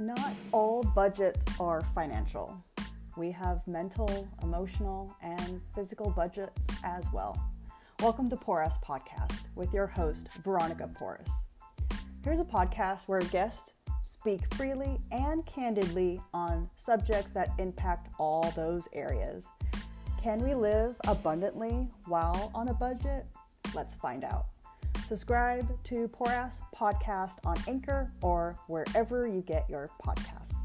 Not all budgets are financial. We have mental, emotional, and physical budgets as well. Welcome to Porous Podcast with your host, Veronica Porous. Here's a podcast where guests speak freely and candidly on subjects that impact all those areas. Can we live abundantly while on a budget? Let's find out. Subscribe to Poor Ass Podcast on Anchor or wherever you get your podcasts.